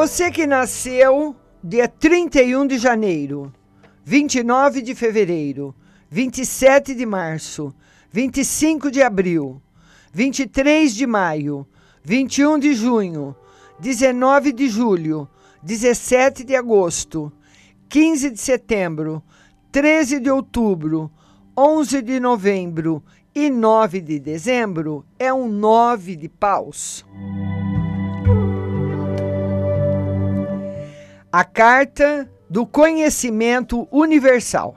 Você que nasceu dia 31 de janeiro, 29 de fevereiro, 27 de março, 25 de abril, 23 de maio, 21 de junho, 19 de julho, 17 de agosto, 15 de setembro, 13 de outubro, 11 de novembro e 9 de dezembro é um 9 de paus. A carta do conhecimento universal.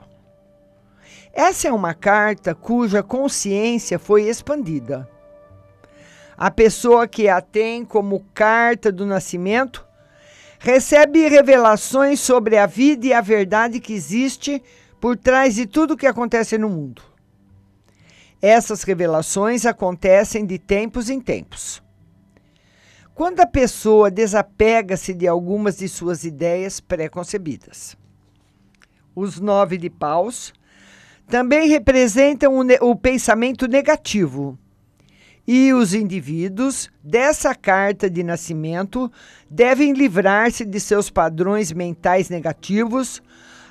Essa é uma carta cuja consciência foi expandida. A pessoa que a tem como carta do nascimento recebe revelações sobre a vida e a verdade que existe por trás de tudo que acontece no mundo. Essas revelações acontecem de tempos em tempos. Quando a pessoa desapega-se de algumas de suas ideias pré-concebidas. Os nove de paus também representam o, o pensamento negativo. E os indivíduos dessa carta de nascimento devem livrar-se de seus padrões mentais negativos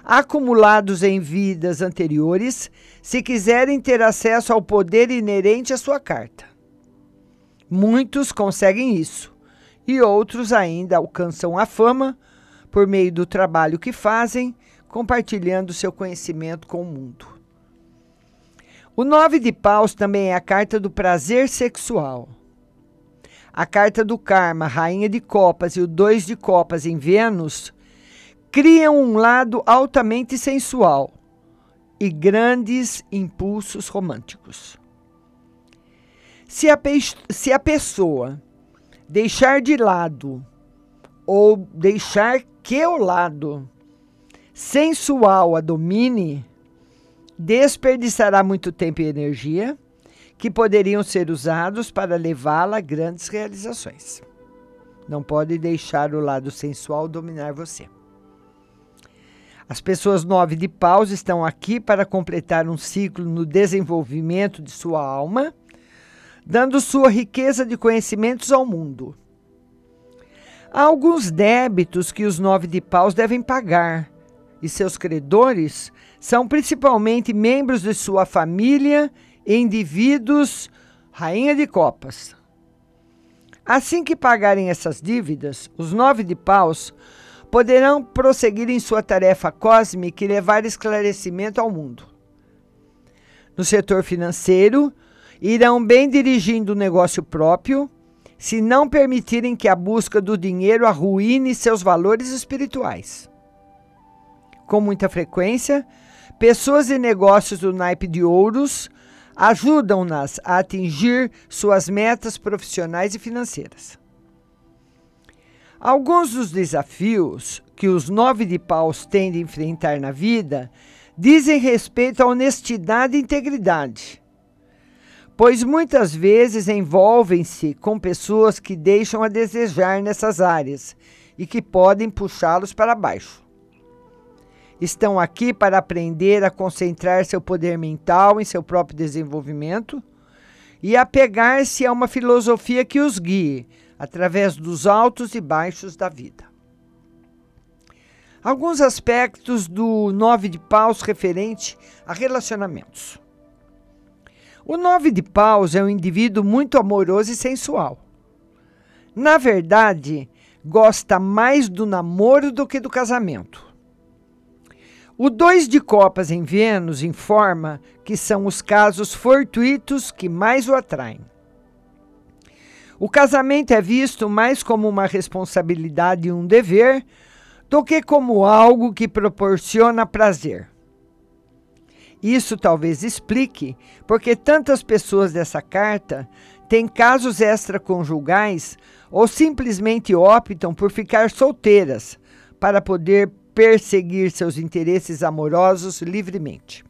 acumulados em vidas anteriores, se quiserem ter acesso ao poder inerente à sua carta. Muitos conseguem isso, e outros ainda alcançam a fama por meio do trabalho que fazem, compartilhando seu conhecimento com o mundo. O nove de paus também é a carta do prazer sexual. A carta do karma, rainha de copas e o dois de copas em Vênus criam um lado altamente sensual e grandes impulsos românticos. Se a, se a pessoa deixar de lado ou deixar que o lado sensual a domine, desperdiçará muito tempo e energia que poderiam ser usados para levá-la a grandes realizações. Não pode deixar o lado sensual dominar você. As pessoas nove de paus estão aqui para completar um ciclo no desenvolvimento de sua alma, dando sua riqueza de conhecimentos ao mundo. Há alguns débitos que os nove de paus devem pagar, e seus credores são principalmente membros de sua família e indivíduos rainha de copas. Assim que pagarem essas dívidas, os nove de paus poderão prosseguir em sua tarefa cósmica e levar esclarecimento ao mundo. No setor financeiro, irão bem dirigindo o negócio próprio, se não permitirem que a busca do dinheiro arruine seus valores espirituais. Com muita frequência, pessoas e negócios do naipe de ouros ajudam-nas a atingir suas metas profissionais e financeiras. Alguns dos desafios que os nove de paus têm de enfrentar na vida dizem respeito à honestidade e integridade, pois muitas vezes envolvem-se com pessoas que deixam a desejar nessas áreas e que podem puxá-los para baixo estão aqui para aprender a concentrar seu poder mental em seu próprio desenvolvimento e apegar-se a uma filosofia que os guie através dos altos e baixos da vida. Alguns aspectos do nove de paus referente a relacionamentos. O nove de paus é um indivíduo muito amoroso e sensual. Na verdade, gosta mais do namoro do que do casamento. O dois de copas em Vênus informa que são os casos fortuitos que mais o atraem. O casamento é visto mais como uma responsabilidade e um dever do que como algo que proporciona prazer. Isso talvez explique porque tantas pessoas dessa carta têm casos extraconjugais ou simplesmente optam por ficar solteiras para poder perseguir seus interesses amorosos livremente.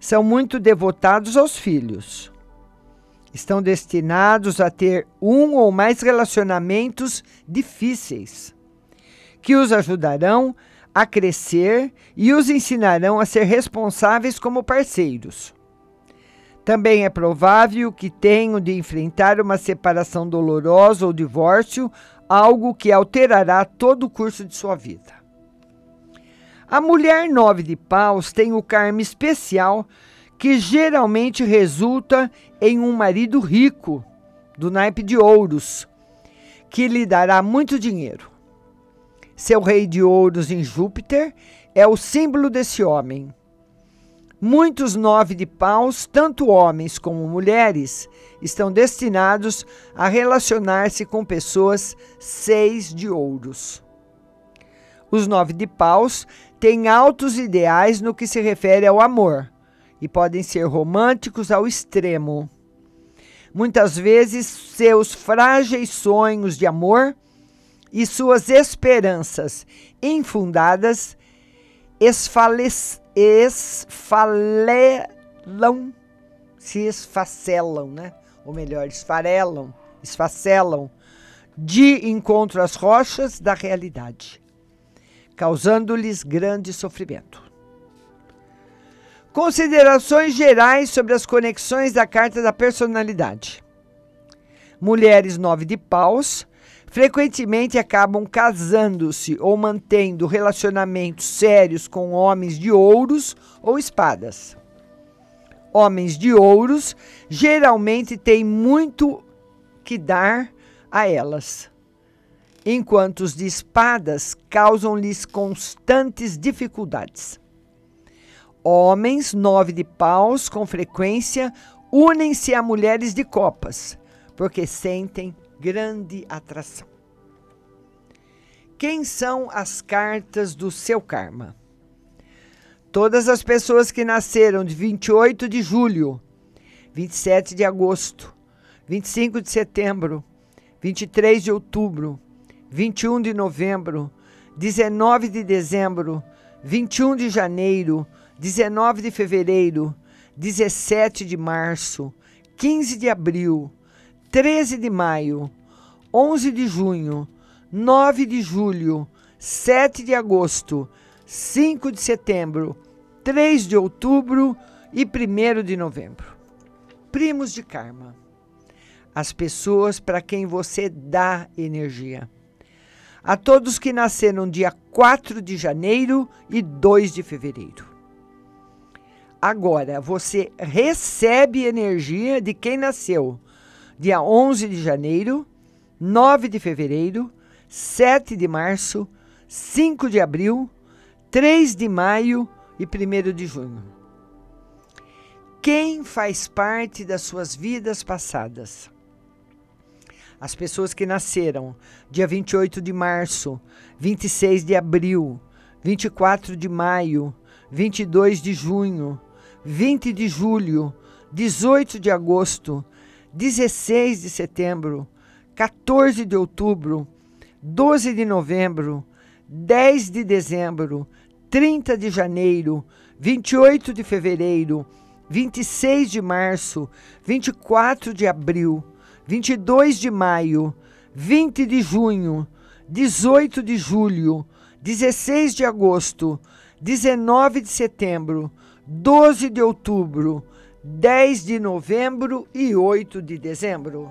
São muito devotados aos filhos. Estão destinados a ter um ou mais relacionamentos difíceis, que os ajudarão a crescer e os ensinarão a ser responsáveis como parceiros. Também é provável que tenham de enfrentar uma separação dolorosa ou divórcio, algo que alterará todo o curso de sua vida. A mulher nove de paus tem o karma especial que geralmente resulta em um marido rico, do naipe de ouros, que lhe dará muito dinheiro. Seu rei de ouros em Júpiter é o símbolo desse homem. Muitos nove de paus, tanto homens como mulheres, estão destinados a relacionar-se com pessoas seis de ouros. Os nove de paus têm altos ideais no que se refere ao amor e podem ser românticos ao extremo. Muitas vezes, seus frágeis sonhos de amor e suas esperanças infundadas esfalelam, se esfacelam, né? Ou melhor, esfarelam, esfacelam de encontro às rochas da realidade, causando-lhes grande sofrimento. Considerações gerais sobre as conexões da carta da personalidade. Mulheres nove de paus frequentemente acabam casando-se ou mantendo relacionamentos sérios com homens de ouros ou espadas. Homens de ouros geralmente têm muito que dar a elas, enquanto os de espadas causam-lhes constantes dificuldades. Homens nove de paus, com frequência, unem-se a mulheres de copas, porque sentem grande atração. Quem são as cartas do seu karma? Todas as pessoas que nasceram de 28 de julho, 27 de agosto, 25 de setembro, 23 de outubro, 21 de novembro, 19 de dezembro, 21 de janeiro, 19 de fevereiro, 17 de março, 15 de abril, 13 de maio, 11 de junho, 9 de julho, 7 de agosto, 5 de setembro, 3 de outubro e 1 de novembro. Primos de karma. As pessoas para quem você dá energia. A todos que nasceram dia 4 de janeiro e 2 de fevereiro. Agora, você recebe energia de quem nasceu dia 11 de janeiro, 9 de fevereiro, 7 de março, 5 de abril, 3 de maio e 1 de junho. Quem faz parte das suas vidas passadas? As pessoas que nasceram dia 28 de março, 26 de abril, 24 de maio, 22 de junho, 20 de julho, 18 de agosto, 16 de setembro, 14 de outubro, 12 de novembro, 10 de dezembro, 30 de janeiro, 28 de fevereiro, 26 de março, 24 de abril, 22 de maio, 20 de junho, 18 de julho, 16 de agosto, 19 de setembro, 12 de outubro, 10 de novembro e 8 de dezembro.